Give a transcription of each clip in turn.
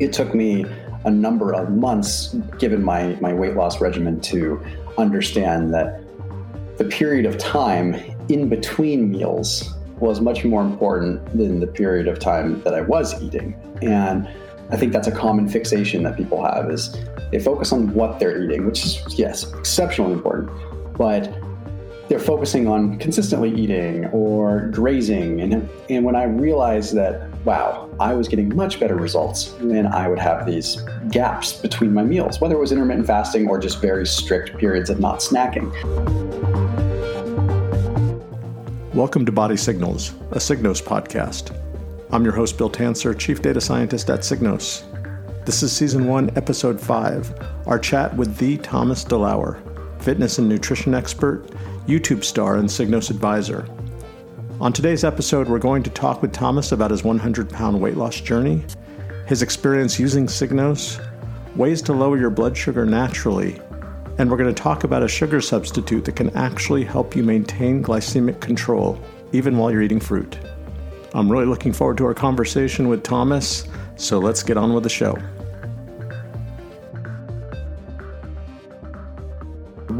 it took me a number of months, given my, my weight loss regimen, to understand that the period of time in between meals was much more important than the period of time that I was eating. And I think that's a common fixation that people have is they focus on what they're eating, which is yes, exceptionally important. But they're focusing on consistently eating or grazing. And, and when I realized that, wow, I was getting much better results when I would have these gaps between my meals, whether it was intermittent fasting or just very strict periods of not snacking. Welcome to Body Signals, a Signos podcast. I'm your host, Bill Tancer, Chief Data Scientist at Signos. This is Season 1, Episode 5, our chat with the Thomas DeLauer, fitness and nutrition expert YouTube star and Signos advisor. On today's episode, we're going to talk with Thomas about his 100 pound weight loss journey, his experience using Signos, ways to lower your blood sugar naturally, and we're going to talk about a sugar substitute that can actually help you maintain glycemic control even while you're eating fruit. I'm really looking forward to our conversation with Thomas, so let's get on with the show.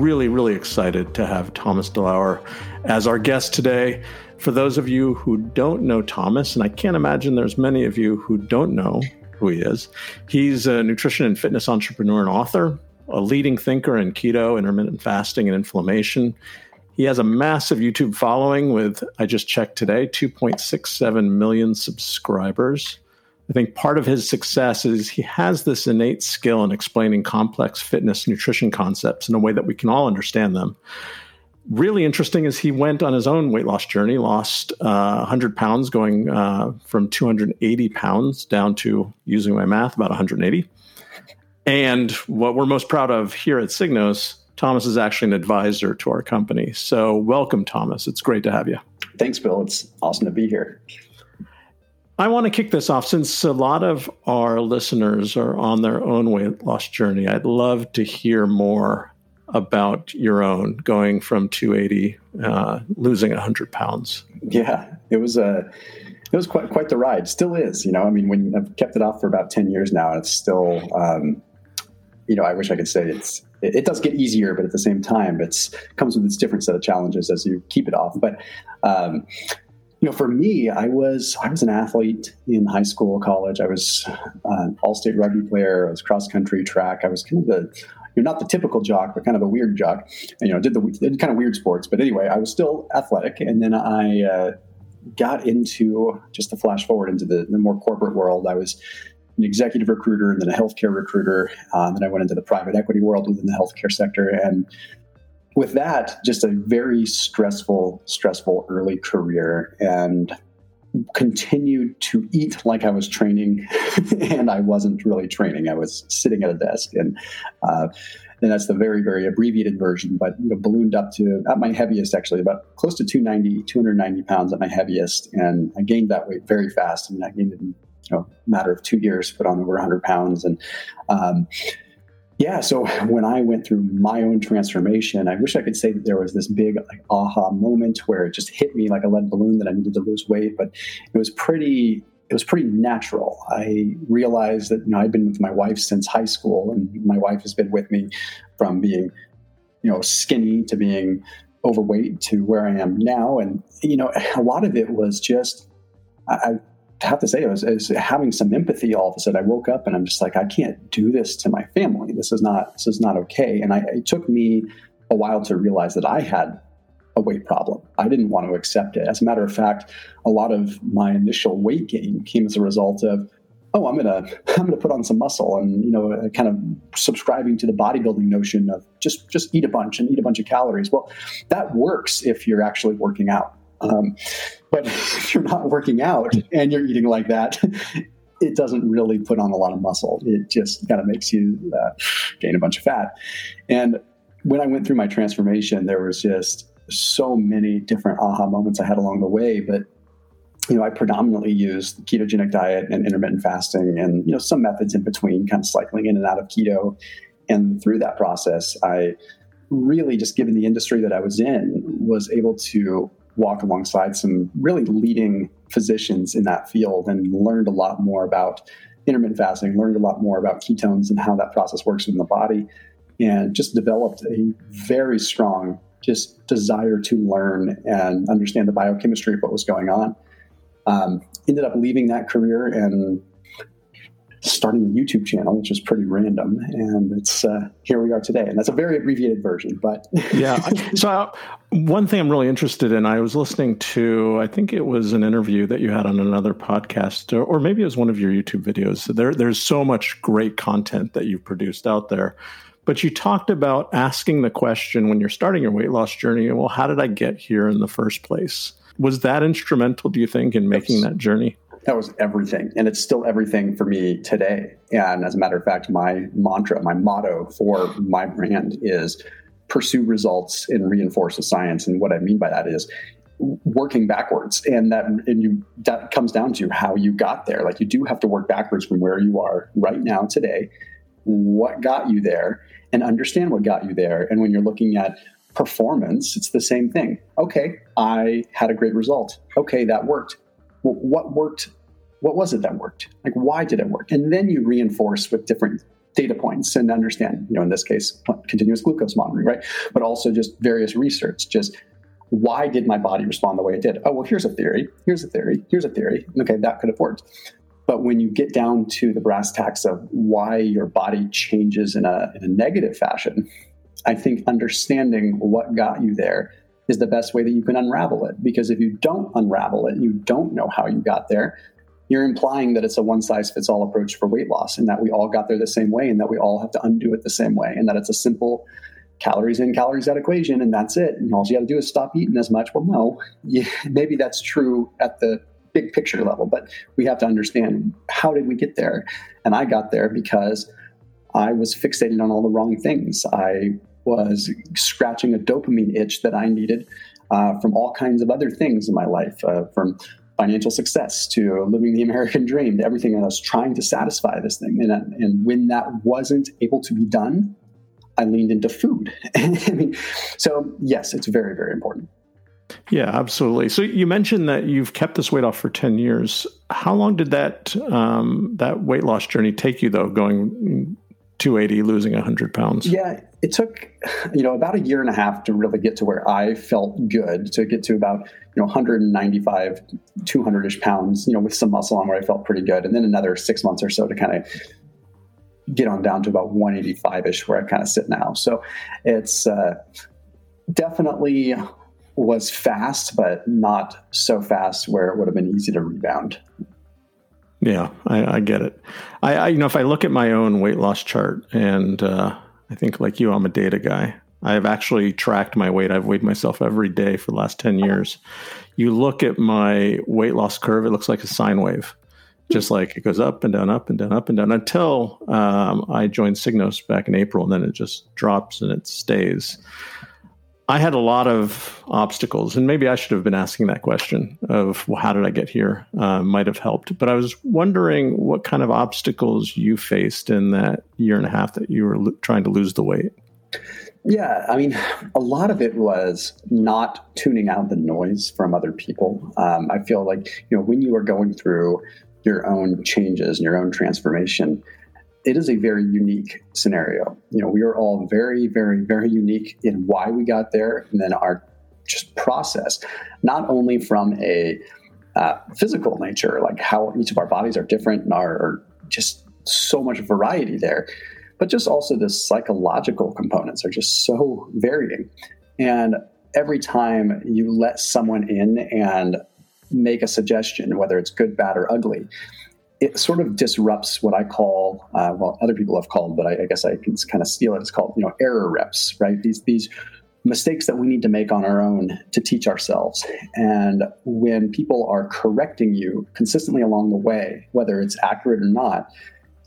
really, really excited to have Thomas DeLauer as our guest today. For those of you who don't know Thomas, and I can't imagine there's many of you who don't know who he is, he's a nutrition and fitness entrepreneur and author, a leading thinker in keto, intermittent fasting, and inflammation. He has a massive YouTube following with, I just checked today, 2.67 million subscribers. I think part of his success is he has this innate skill in explaining complex fitness nutrition concepts in a way that we can all understand them. Really interesting is he went on his own weight loss journey, lost uh, 100 pounds, going uh, from 280 pounds down to, using my math, about 180. And what we're most proud of here at Signos, Thomas is actually an advisor to our company. So, welcome, Thomas. It's great to have you. Thanks, Bill. It's awesome to be here. I want to kick this off since a lot of our listeners are on their own weight loss journey. I'd love to hear more about your own going from 280, uh, losing 100 pounds. Yeah, it was a. It was quite quite the ride. Still is, you know. I mean, when I've kept it off for about ten years now, it's still, um, you know. I wish I could say it's it, it, does get easier, but at the same time, it's comes with its different set of challenges as you keep it off. But um, you know, for me, I was I was an athlete in high school, college. I was an all-state rugby player. I was cross country, track. I was kind of the you're not the typical jock, but kind of a weird jock. And, you know, did the did kind of weird sports. But anyway, I was still athletic, and then I uh, got into just to flash forward into the, the, more corporate world. I was an executive recruiter and then a healthcare recruiter. Uh, then I went into the private equity world within the healthcare sector, and with that, just a very stressful, stressful early career and continued to eat like I was training and I wasn't really training. I was sitting at a desk and, uh, and that's the very, very abbreviated version, but you know, ballooned up to at my heaviest, actually about close to 290, 290 pounds at my heaviest. And I gained that weight very fast. And I gained it in you know, a matter of two years, put on over 100 pounds. And, um, yeah so when i went through my own transformation i wish i could say that there was this big like aha moment where it just hit me like a lead balloon that i needed to lose weight but it was pretty it was pretty natural. I realized that you know I've been with my wife since high school and my wife has been with me from being you know skinny to being overweight to where i am now and you know a lot of it was just I, have to say, I was, was, having some empathy all of a sudden. I woke up and I'm just like, I can't do this to my family. This is not this is not okay. And I, it took me a while to realize that I had a weight problem. I didn't want to accept it. As a matter of fact, a lot of my initial weight gain came as a result of, oh, I'm gonna I'm gonna put on some muscle, and you know, uh, kind of subscribing to the bodybuilding notion of just just eat a bunch and eat a bunch of calories. Well, that works if you're actually working out. Um, but if you're not working out and you're eating like that, it doesn't really put on a lot of muscle. It just kind of makes you uh, gain a bunch of fat. And when I went through my transformation, there was just so many different aha moments I had along the way. But you know, I predominantly used ketogenic diet and intermittent fasting, and you know, some methods in between, kind of cycling in and out of keto. And through that process, I really just given the industry that I was in, was able to walk alongside some really leading physicians in that field and learned a lot more about intermittent fasting, learned a lot more about ketones and how that process works in the body, and just developed a very strong just desire to learn and understand the biochemistry of what was going on. Um, ended up leaving that career and starting a YouTube channel, which is pretty random, and it's uh, here we are today. And that's a very abbreviated version, but yeah. So uh, one thing I'm really interested in, I was listening to, I think it was an interview that you had on another podcast, or, or maybe it was one of your YouTube videos. There, there's so much great content that you've produced out there. But you talked about asking the question when you're starting your weight loss journey, well, how did I get here in the first place? Was that instrumental, do you think, in making that journey? That was everything and it's still everything for me today. And as a matter of fact my mantra my motto for my brand is pursue results and reinforce the science. And what i mean by that is working backwards. And that and you that comes down to how you got there. Like you do have to work backwards from where you are right now today what got you there and understand what got you there. And when you're looking at performance it's the same thing. Okay i had a great result. Okay that worked what worked what was it that worked? Like why did it work? And then you reinforce with different data points and understand you know in this case continuous glucose monitoring right? But also just various research just why did my body respond the way it did? Oh well here's a theory here's a theory here's a theory. Okay that could have worked. But when you get down to the brass tacks of why your body changes in a, in a negative fashion i think understanding what got you there is the best way that you can unravel it. Because if you don't unravel it, you don't know how you got there, you're implying that it's a one size fits all approach for weight loss and that we all got there the same way and that we all have to undo it the same way and that it's a simple calories in, calories out equation and that's it. And all you got to do is stop eating as much. Well, no, yeah, maybe that's true at the big picture level, but we have to understand how did we get there? And I got there because I was fixated on all the wrong things. I was scratching a dopamine itch that I needed uh, from all kinds of other things in my life, uh, from financial success to living the American dream to everything. I was trying to satisfy this thing. And, and when that wasn't able to be done, I leaned into food. I mean, so, yes, it's very, very important. Yeah, absolutely. So you mentioned that you've kept this weight off for ten years. How long did that um, that weight loss journey take you, though? Going 280, losing 100 pounds? Yeah, it took, you know, about a year and a half to really get to where I felt good, to get to about, you know, 195, 200 ish pounds, you know, with some muscle on where I felt pretty good. And then another six months or so to kind of get on down to about 185 ish where I kind of sit now. So it's uh, definitely was fast, but not so fast where it would have been easy to rebound. Yeah, I, I get it. I, I, you know, if I look at my own weight loss chart, and uh, I think like you, I'm a data guy. I've actually tracked my weight. I've weighed myself every day for the last ten years. You look at my weight loss curve; it looks like a sine wave, just like it goes up and down, up and down, up and down until um, I joined Signos back in April, and then it just drops and it stays. I had a lot of obstacles, and maybe I should have been asking that question of well, how did I get here? Uh, might have helped, but I was wondering what kind of obstacles you faced in that year and a half that you were lo- trying to lose the weight. Yeah, I mean, a lot of it was not tuning out the noise from other people. Um, I feel like you know when you are going through your own changes and your own transformation, it is a very unique scenario. You know, we are all very, very, very unique in why we got there, and then our just process, not only from a uh, physical nature, like how each of our bodies are different and are, are just so much variety there, but just also the psychological components are just so varying. And every time you let someone in and make a suggestion, whether it's good, bad, or ugly, it sort of disrupts what I call, uh, well, other people have called, but I, I, guess I can kind of steal it. It's called, you know, error reps, right? These these mistakes that we need to make on our own to teach ourselves. And when people are correcting you consistently along the way, whether it's accurate or not,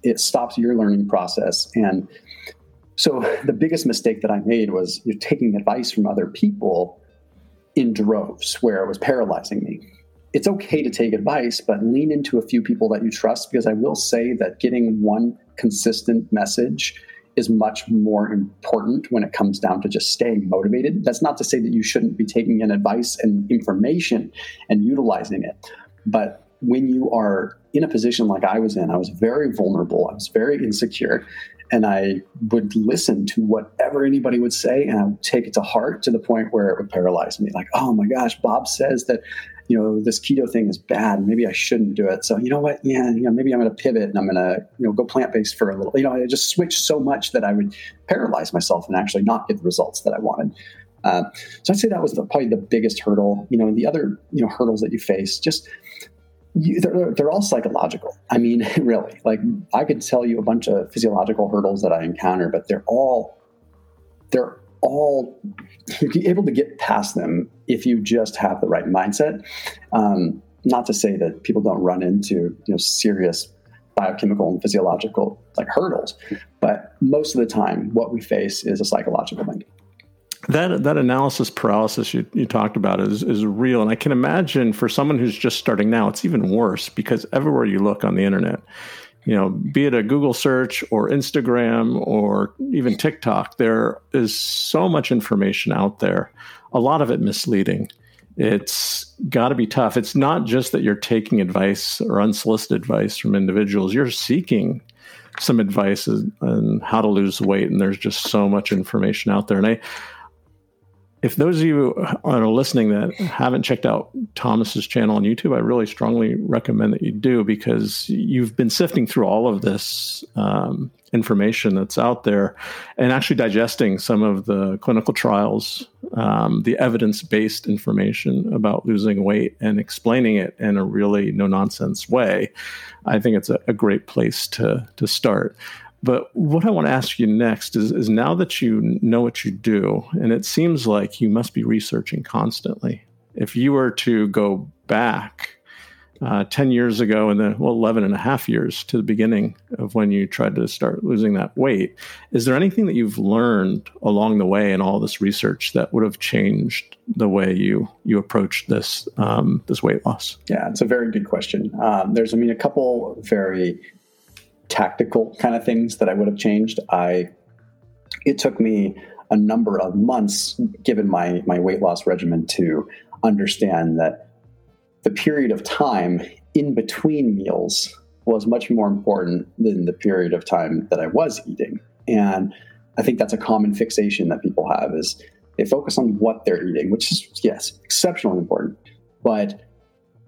it stops your learning process. And so the biggest mistake that I made was you're taking advice from other people in droves, where it was paralyzing me it's okay to take advice, but lean into a few people that you trust because I will say that getting one consistent message is much more important when it comes down to just staying motivated. That's not to say that you shouldn't be taking in advice and information and utilizing it, but when you are in a position like I was in, I was very vulnerable. I was very insecure. And I would listen to whatever anybody would say and I would take it to heart to the point where it would paralyze me. Like, oh my gosh, Bob says that, you know, this keto thing is bad. Maybe I shouldn't do it. So, you know what? Yeah, you know, maybe I'm going to pivot and I'm going to, you know, go plant based for a little. You know, I just switched so much that I would paralyze myself and actually not get the results that I wanted. Uh, so I'd say that was the, probably the biggest hurdle. You know, and the other you know hurdles that you face just you, they're, they're all psychological. I mean, really, like I could tell you a bunch of physiological hurdles that I encounter, but they're all they're all you're able to get past them if you just have the right mindset. Um, not to say that people don't run into you know serious biochemical and physiological like hurdles, but most of the time, what we face is a psychological thing that that analysis paralysis you, you talked about is is real and i can imagine for someone who's just starting now it's even worse because everywhere you look on the internet you know be it a google search or instagram or even tiktok there is so much information out there a lot of it misleading. It's got to be tough. It's not just that you're taking advice or unsolicited advice from individuals. You're seeking some advice on how to lose weight and there's just so much information out there. And i if those of you are listening that haven't checked out Thomas's channel on YouTube, I really strongly recommend that you do because you've been sifting through all of this um, information that's out there and actually digesting some of the clinical trials, um, the evidence based information about losing weight and explaining it in a really no nonsense way. I think it's a, a great place to, to start. But what I want to ask you next is, is now that you know what you do, and it seems like you must be researching constantly. If you were to go back uh, 10 years ago and then, well, 11 and a half years to the beginning of when you tried to start losing that weight, is there anything that you've learned along the way in all this research that would have changed the way you you approach this um, this weight loss? Yeah, it's a very good question. Um, there's, I mean, a couple very tactical kind of things that I would have changed. I it took me a number of months, given my my weight loss regimen, to understand that the period of time in between meals was much more important than the period of time that I was eating. And I think that's a common fixation that people have is they focus on what they're eating, which is yes, exceptionally important. But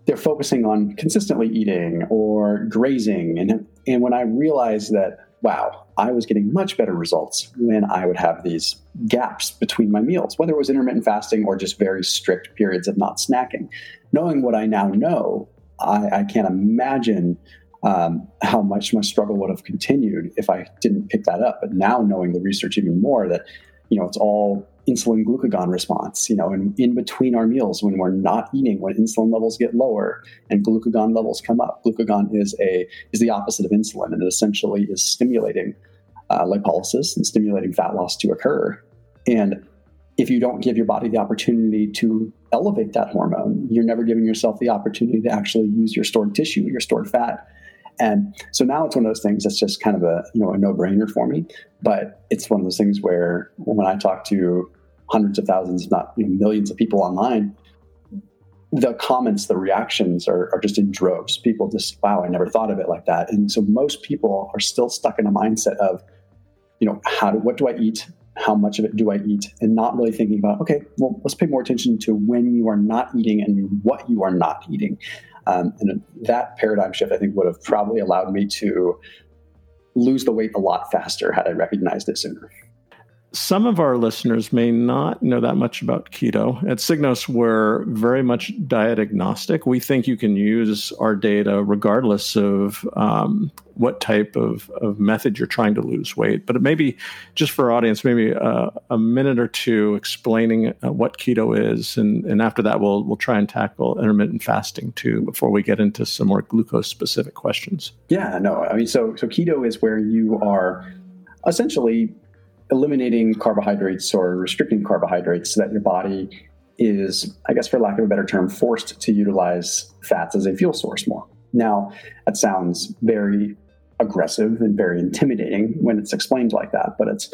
they're focusing on consistently eating or grazing. And, and when I realized that, wow, I was getting much better results when I would have these gaps between my meals, whether it was intermittent fasting or just very strict periods of not snacking. Knowing what I now know, I, I can't imagine um, how much my struggle would have continued if I didn't pick that up. But now knowing the research even more that, you know, it's all insulin glucagon response, you know, and in between our meals when we're not eating, when insulin levels get lower and glucagon levels come up. Glucagon is a is the opposite of insulin and it essentially is stimulating uh, lipolysis and stimulating fat loss to occur. And if you don't give your body the opportunity to elevate that hormone, you're never giving yourself the opportunity to actually use your stored tissue, your stored fat. And so now it's one of those things that's just kind of a you know a no brainer for me. But it's one of those things where when I talk to hundreds of thousands, if not millions of people online, the comments, the reactions are, are just in droves. People just, wow, I never thought of it like that. And so most people are still stuck in a mindset of, you know, how do, what do I eat? How much of it do I eat? And not really thinking about, okay, well, let's pay more attention to when you are not eating and what you are not eating. Um, and that paradigm shift, I think, would have probably allowed me to lose the weight a lot faster had I recognized it sooner some of our listeners may not know that much about keto. At Signos, we're very much diet agnostic. We think you can use our data regardless of um, what type of, of method you're trying to lose weight. But maybe just for our audience, maybe uh, a minute or two explaining uh, what keto is, and, and after that, we'll we'll try and tackle intermittent fasting too before we get into some more glucose specific questions. Yeah, no, I mean, so so keto is where you are essentially eliminating carbohydrates or restricting carbohydrates so that your body is, I guess, for lack of a better term, forced to utilize fats as a fuel source more. Now, that sounds very aggressive and very intimidating when it's explained like that, but it's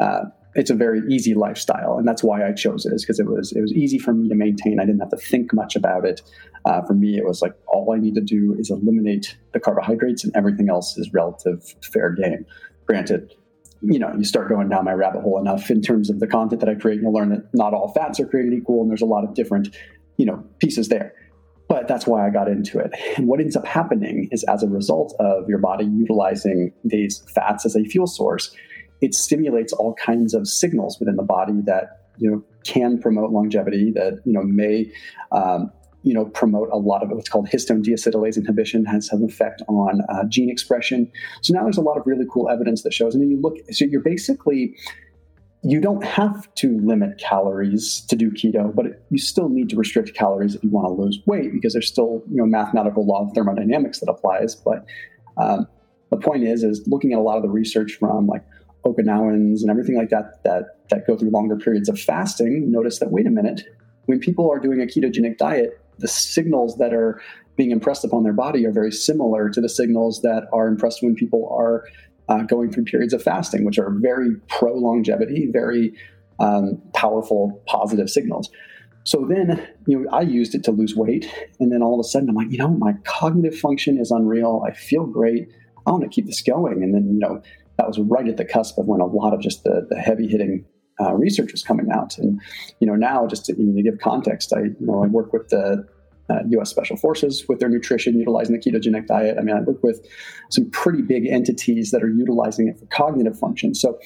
uh, it's a very easy lifestyle, and that's why I chose it. Is because it was it was easy for me to maintain. I didn't have to think much about it. Uh, for me, it was like all I need to do is eliminate the carbohydrates, and everything else is relative fair game. Granted, you know, you start going down my rabbit hole enough in terms of the content that I create, you'll learn that not all fats are created equal, and there's a lot of different, you know, pieces there. But that's why I got into it. And what ends up happening is as a result of your body utilizing these fats as a fuel source, it stimulates all kinds of signals within the body that you know can promote longevity that you know may um, you know promote a lot of what's called histone deacetylase inhibition has an effect on uh, gene expression. So now there's a lot of really cool evidence that shows and then you look so you're basically you don't have to limit calories to do keto but it, you still need to restrict calories if you want to lose weight because there's still you know mathematical law of thermodynamics that applies. But um, the point is is looking at a lot of the research from like Okinawans and everything like that that that go through longer periods of fasting, notice that wait a minute, when people are doing a ketogenic diet, the signals that are being impressed upon their body are very similar to the signals that are impressed when people are uh, going through periods of fasting, which are very pro longevity, very um, powerful positive signals. So then, you know, I used it to lose weight, and then all of a sudden, I'm like, you know, my cognitive function is unreal. I feel great. I want to keep this going. And then, you know, that was right at the cusp of when a lot of just the, the heavy hitting uh, research was coming out. And you know, now just to, to give context, I you know I work with the uh, U.S. Special Forces with their nutrition, utilizing the ketogenic diet. I mean, I work with some pretty big entities that are utilizing it for cognitive function. So,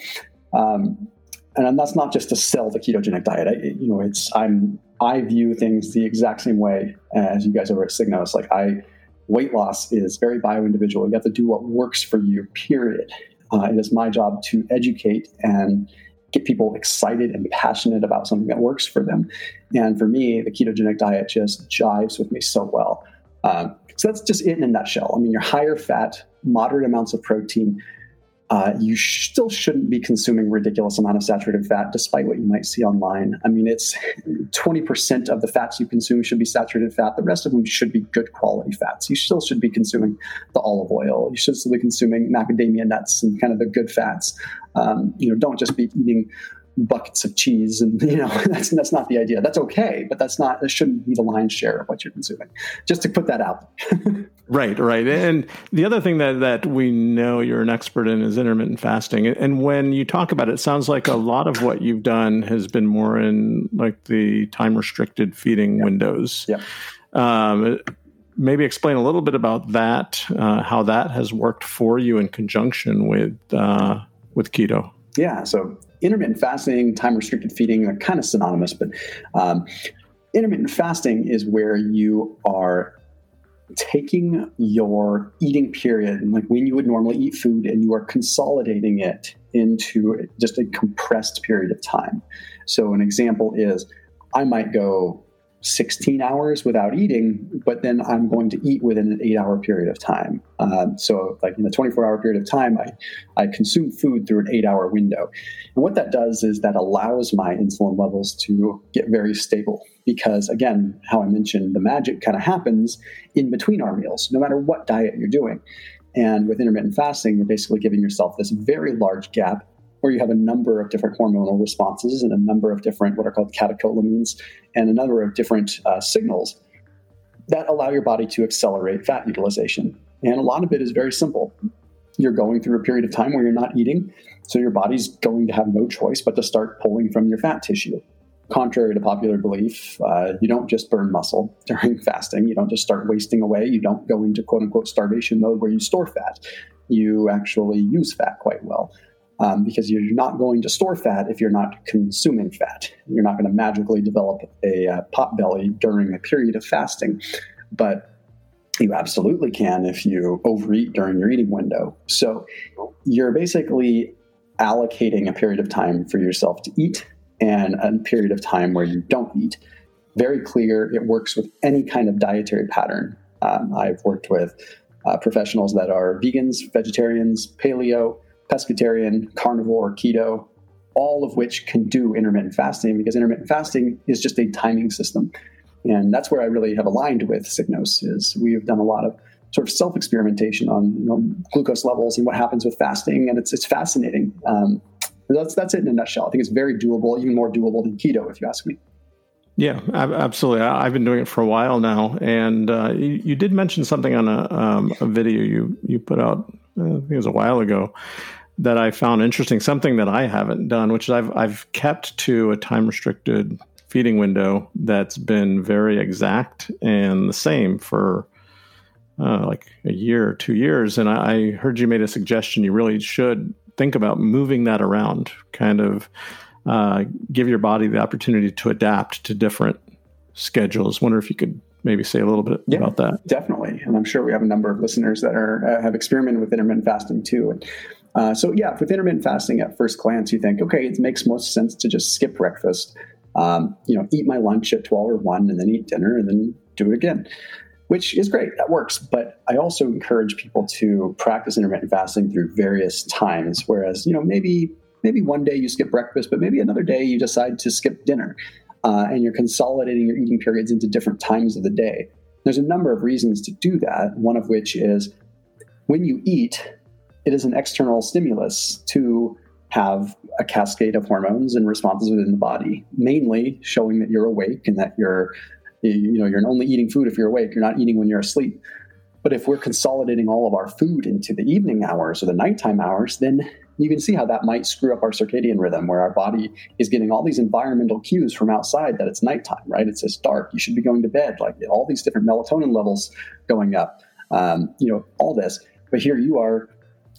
um, and that's not just to sell the ketogenic diet. I, you know, it's I'm I view things the exact same way as you guys over at Signos. Like I, weight loss is very bio individual. You have to do what works for you. Period. Uh, it is my job to educate and get people excited and passionate about something that works for them. And for me, the ketogenic diet just jives with me so well. Um, so that's just it in a nutshell. I mean, your higher fat, moderate amounts of protein, uh, you still shouldn't be consuming ridiculous amount of saturated fat, despite what you might see online. I mean, it's 20% of the fats you consume should be saturated fat. The rest of them should be good quality fats. You still should be consuming the olive oil. You should still be consuming macadamia nuts and kind of the good fats. Um, you know, don't just be eating buckets of cheese and you know that's that's not the idea. That's okay but that's not that shouldn't be the lion's share of what you're consuming. Just to put that out right right. And the other thing that that we know you're an expert in is intermittent fasting. And when you talk about it, it sounds like a lot of what you've done has been more in like the time restricted feeding yeah. windows. Yeah. Um, maybe explain a little bit about that uh, how that has worked for you in conjunction with uh, with keto. Yeah so intermittent fasting, time restricted feeding are kind of synonymous, but um, intermittent fasting is where you are taking your eating period, like when you would normally eat food, and you are consolidating it into just a compressed period of time. So, an example is I might go 16 hours without eating, but then I'm going to eat within an eight hour period of time. Um, so, like in a 24 hour period of time, I, I consume food through an eight hour window. And what that does is that allows my insulin levels to get very stable. Because, again, how I mentioned, the magic kind of happens in between our meals, no matter what diet you're doing. And with intermittent fasting, you're basically giving yourself this very large gap where you have a number of different hormonal responses and a number of different what are called catecholamines and a number of different uh, signals that allow your body to accelerate fat utilization. And a lot of it is very simple. You're going through a period of time where you're not eating, so your body's going to have no choice but to start pulling from your fat tissue. Contrary to popular belief, uh, you don't just burn muscle during fasting. You don't just start wasting away. You don't go into quote unquote starvation mode where you store fat. You actually use fat quite well um, because you're not going to store fat if you're not consuming fat. You're not going to magically develop a uh, pot belly during a period of fasting, but you absolutely can if you overeat during your eating window. So you're basically allocating a period of time for yourself to eat and a period of time where you don't eat. Very clear, it works with any kind of dietary pattern. Um, I've worked with uh, professionals that are vegans, vegetarians, paleo, pescatarian, carnivore, keto, all of which can do intermittent fasting because intermittent fasting is just a timing system. And that's where I really have aligned with Signos is we have done a lot of sort of self experimentation on you know, glucose levels and what happens with fasting, and it's it's fascinating. Um, That's that's it in a nutshell. I think it's very doable, even more doable than keto, if you ask me. Yeah, absolutely. I've been doing it for a while now, and uh, you, you, did mention something on a, um, a video you you put out. Uh, I think it was a while ago that I found interesting. Something that I haven't done, which is I've I've kept to a time restricted feeding window that's been very exact and the same for uh, like a year or two years. And I, I heard you made a suggestion. You really should think about moving that around, kind of uh, give your body the opportunity to adapt to different schedules. Wonder if you could maybe say a little bit yeah, about that. Definitely, and I'm sure we have a number of listeners that are uh, have experimented with intermittent fasting too. And uh, so, yeah, with intermittent fasting, at first glance, you think, okay, it makes most sense to just skip breakfast. Um, you know, eat my lunch at 12 or 1 and then eat dinner and then do it again which is great. That works. But I also encourage people to practice intermittent fasting through various times. Whereas, you know, maybe maybe one day you skip breakfast, but maybe another day you decide to skip dinner, uh, and you're consolidating your eating periods into different times of the day. There's a number of reasons to do that. One of which is when you eat, it is an external stimulus to have a cascade of hormones and responses within the body, mainly showing that you're awake and that you're you know, you're only eating food if you're awake. You're not eating when you're asleep. But if we're consolidating all of our food into the evening hours or the nighttime hours, then you can see how that might screw up our circadian rhythm, where our body is getting all these environmental cues from outside that it's nighttime, right? It's just dark. You should be going to bed. Like all these different melatonin levels going up. Um, you know, all this. But here you are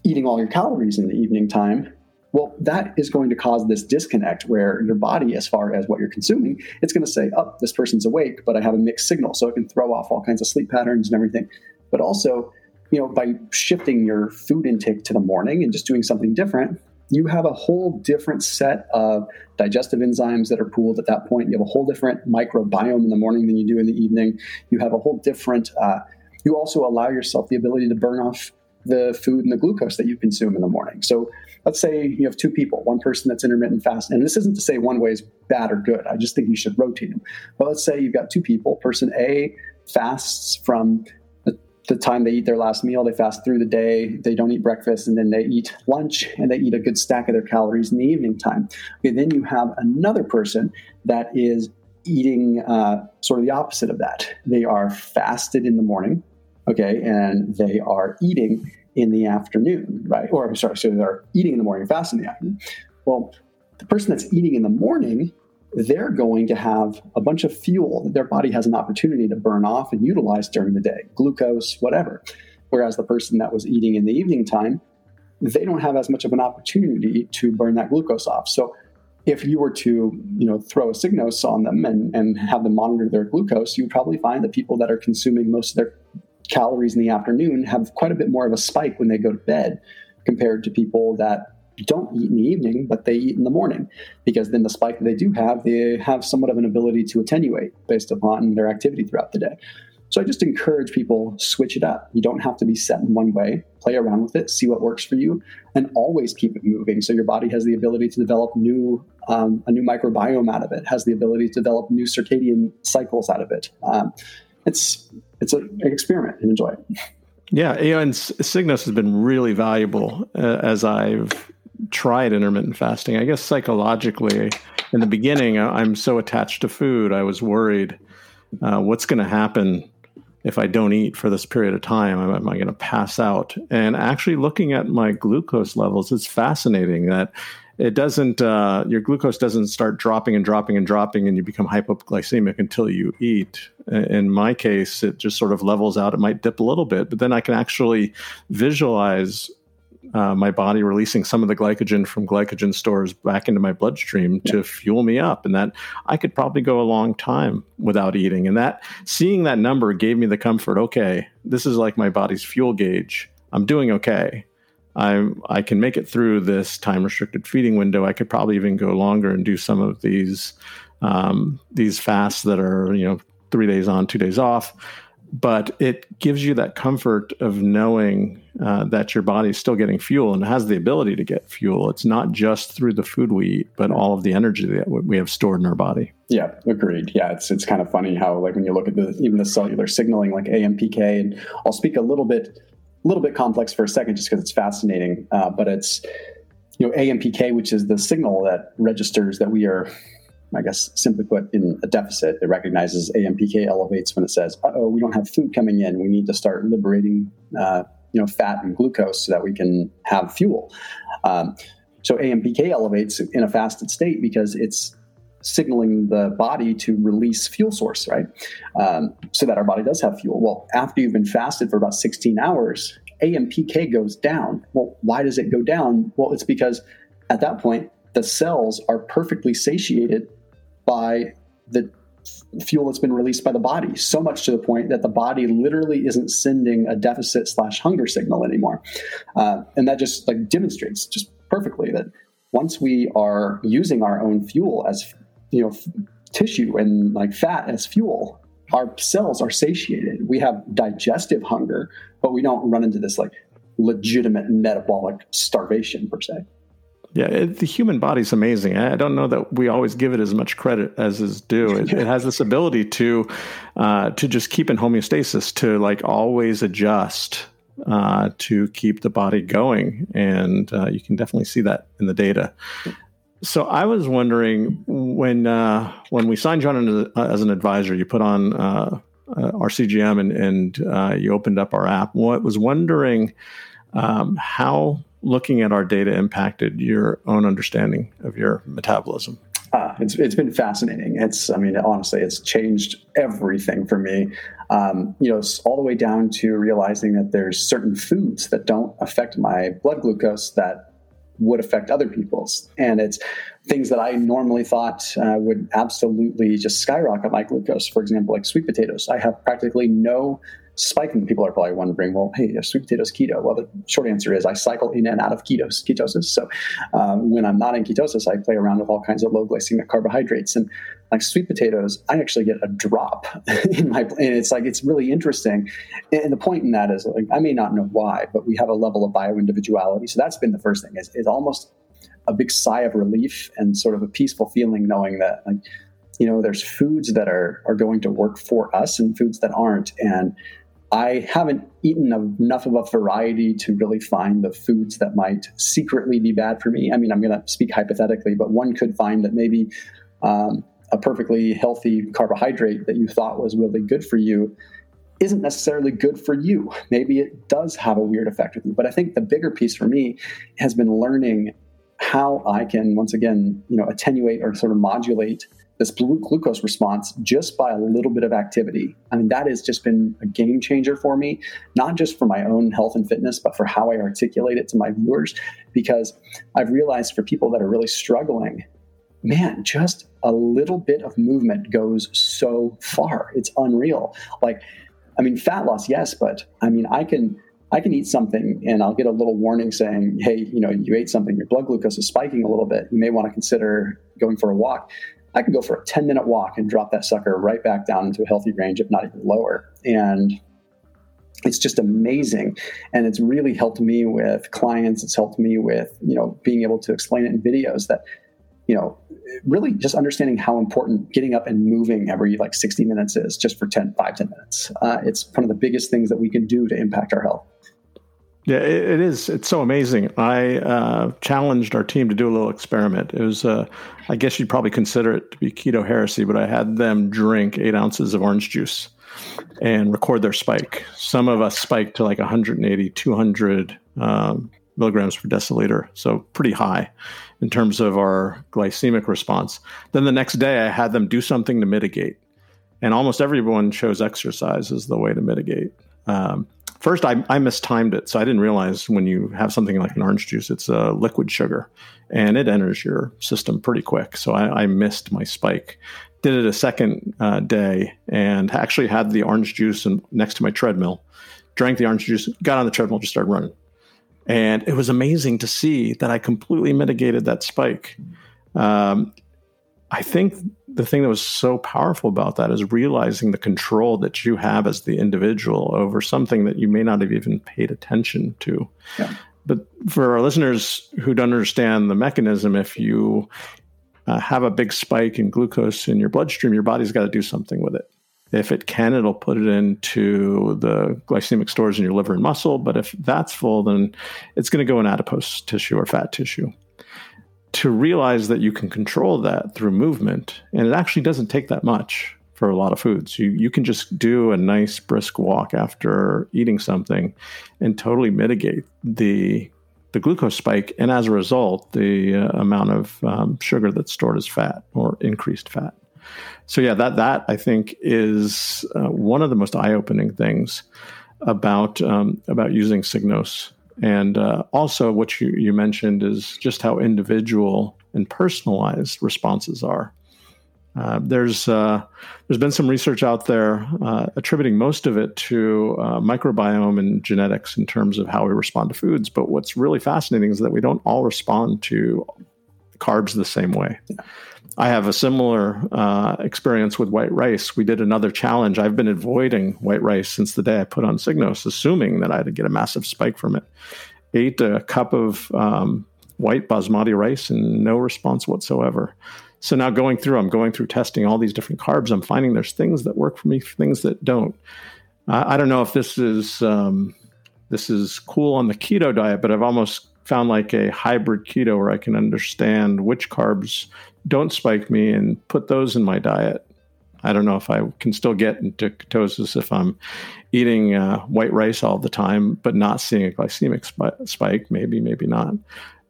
eating all your calories in the evening time well, that is going to cause this disconnect where your body, as far as what you're consuming, it's going to say, oh, this person's awake, but I have a mixed signal. So it can throw off all kinds of sleep patterns and everything. But also, you know, by shifting your food intake to the morning and just doing something different, you have a whole different set of digestive enzymes that are pooled at that point. You have a whole different microbiome in the morning than you do in the evening. You have a whole different, uh, you also allow yourself the ability to burn off the food and the glucose that you consume in the morning. So let's say you have two people, one person that's intermittent fasting, and this isn't to say one way is bad or good. I just think you should rotate them. But let's say you've got two people. Person A fasts from the, time they eat their last meal, they fast through the day, they don't eat breakfast, and then they eat lunch and they eat a good stack of their calories in the evening time. Okay, then you have another person that is eating uh, sort of the opposite of that. They are fasted in the morning, okay, and they are eating in the afternoon, right? Or I'm sorry, so they're eating in the morning, fast in the afternoon. Well, the person that's eating in the morning, they're going to have a bunch of fuel that their body has an opportunity to burn off and utilize during the day, glucose, whatever. Whereas the person that was eating in the evening time, they don't have as much of an opportunity to burn that glucose off. So if you were to you know throw a Signos on them and, and have them monitor their glucose, you would probably find that people that are consuming most of their calories in the afternoon have quite a bit more of a spike when they go to bed compared to people that don't eat in the evening, but they eat in the morning, because then the spike that they do have, they have somewhat of an ability to attenuate based upon their activity throughout the day. So I just encourage people switch it up. You don't have to be set in one way. Play around with it, see what works for you, and always keep it moving. So your body has the ability to develop new um, a new microbiome out of it, has the ability to develop new circadian cycles out of it. Um, it's it's a, an experiment and enjoy it. Yeah, and Signos has been really valuable uh, as I've tried intermittent fasting. I guess psychologically, in the beginning, I'm so attached to food. I was worried, uh, what's going to happen if I don't eat for this period of time? Am, am I going to pass out? And actually, looking at my glucose levels, it's fascinating that it doesn't uh, your glucose doesn't start dropping and dropping and dropping and you become hypoglycemic until you eat in my case it just sort of levels out it might dip a little bit but then i can actually visualize uh, my body releasing some of the glycogen from glycogen stores back into my bloodstream to fuel me up and that i could probably go a long time without eating and that seeing that number gave me the comfort okay this is like my body's fuel gauge i'm doing okay I I can make it through this time restricted feeding window. I could probably even go longer and do some of these um, these fasts that are you know three days on, two days off. But it gives you that comfort of knowing uh, that your body is still getting fuel and has the ability to get fuel. It's not just through the food we eat, but all of the energy that we have stored in our body. Yeah, agreed. Yeah, it's it's kind of funny how like when you look at the even the cellular signaling like AMPK, and I'll speak a little bit a little bit complex for a second just because it's fascinating. Uh, but it's you know, AMPK, which is the signal that registers that we are, I guess, simply put, in a deficit. It recognizes AMPK elevates when it says, uh "Oh, we don't have food coming in. We need to start liberating, uh, you know, fat and glucose so that we can have fuel." Um, so AMPK elevates in a fasted state because it's signaling the body to release fuel source, right? Um, so that our body does have fuel. Well, after you've been fasted for about 16 hours, AMPK goes down. Well, why does it go down? Well, it's because at that point, the cells are perfectly satiated by the fuel that's been released by the body so much to the point that the body literally isn't sending a deficit slash hunger signal anymore uh, and that just like demonstrates just perfectly that once we are using our own fuel as you know f- tissue and like fat as fuel our cells are satiated. We have digestive hunger, but we don't run into this like legitimate metabolic starvation per se. Yeah, it, the human body's amazing. I don't know that we always give it as much credit as is due. It, it has this ability to uh, to just keep in homeostasis, to like always adjust uh, to keep the body going, and uh, you can definitely see that in the data. So I was wondering when uh, when we signed John as an advisor, you put on uh, uh our CGM and, and you opened up our app. What was wondering um, how looking at our data impacted your own understanding of your metabolism. Uh, it's, it's been fascinating. It's, I mean, honestly, it's changed everything for me. Um, you know, all the way down to realizing that there's certain foods that don't affect my blood glucose that would affect other people's. And it's things that I normally thought uh, would absolutely just skyrocket my glucose. For example, like sweet potatoes. I have practically no spiking. People are probably wondering, well, hey, sweet potatoes keto. Well, the short answer is I cycle in and out of ketos, ketosis. So um, when I'm not in ketosis, I play around with all kinds of low glycemic carbohydrates. And like sweet potatoes, I actually get a drop in my, and it's like, it's really interesting. And the point in that is like, I may not know why, but we have a level of bio individuality. So that's been the first thing is, is almost a big sigh of relief and sort of a peaceful feeling knowing that like, you know, there's foods that are, are going to work for us and foods that aren't. And I haven't eaten enough of a variety to really find the foods that might secretly be bad for me. I mean, I'm going to speak hypothetically, but one could find that maybe um, a perfectly healthy carbohydrate that you thought was really good for you isn't necessarily good for you. Maybe it does have a weird effect with you. But I think the bigger piece for me has been learning how I can once again, you know, attenuate or sort of modulate this glucose response just by a little bit of activity. I mean, that has just been a game changer for me, not just for my own health and fitness, but for how I articulate it to my viewers. Because I've realized for people that are really struggling, man, just a little bit of movement goes so far. It's unreal. Like, I mean, fat loss, yes, but I mean, I can. I can eat something and I'll get a little warning saying, hey, you know, you ate something, your blood glucose is spiking a little bit. You may want to consider going for a walk. I can go for a 10 minute walk and drop that sucker right back down into a healthy range, if not even lower. And it's just amazing. And it's really helped me with clients. It's helped me with, you know, being able to explain it in videos that, you know, really just understanding how important getting up and moving every like 60 minutes is just for 10, 5, 10 minutes. Uh, it's one of the biggest things that we can do to impact our health. Yeah, it is. It's so amazing. I uh, challenged our team to do a little experiment. It was, uh, I guess you'd probably consider it to be keto heresy, but I had them drink eight ounces of orange juice and record their spike. Some of us spiked to like 180, 200 um, milligrams per deciliter, so pretty high in terms of our glycemic response. Then the next day, I had them do something to mitigate, and almost everyone chose exercise as the way to mitigate. Um, First, I, I mistimed it, so I didn't realize when you have something like an orange juice, it's a liquid sugar, and it enters your system pretty quick. So I, I missed my spike. Did it a second uh, day, and actually had the orange juice next to my treadmill. Drank the orange juice, got on the treadmill, just started running, and it was amazing to see that I completely mitigated that spike. Um, I think the thing that was so powerful about that is realizing the control that you have as the individual over something that you may not have even paid attention to. Yeah. But for our listeners who don't understand the mechanism, if you uh, have a big spike in glucose in your bloodstream, your body's got to do something with it. If it can, it'll put it into the glycemic stores in your liver and muscle. But if that's full, then it's going to go in adipose tissue or fat tissue. To realize that you can control that through movement. And it actually doesn't take that much for a lot of foods. You, you can just do a nice brisk walk after eating something and totally mitigate the the glucose spike, and as a result, the uh, amount of um, sugar that's stored as fat or increased fat. So yeah, that that I think is uh, one of the most eye opening things about um, about using Signos and uh, also, what you, you mentioned is just how individual and personalized responses are. Uh, there's uh, there's been some research out there uh, attributing most of it to uh, microbiome and genetics in terms of how we respond to foods. But what's really fascinating is that we don't all respond to carbs the same way. Yeah. I have a similar uh, experience with white rice. We did another challenge. I've been avoiding white rice since the day I put on Signos, assuming that I'd get a massive spike from it. Ate a cup of um, white basmati rice and no response whatsoever. So now going through, I'm going through testing all these different carbs. I'm finding there's things that work for me, things that don't. I don't know if this is um, this is cool on the keto diet, but I've almost found like a hybrid keto where I can understand which carbs don't spike me and put those in my diet. I don't know if I can still get into ketosis if I'm eating uh, white rice all the time, but not seeing a glycemic sp- spike. Maybe, maybe not.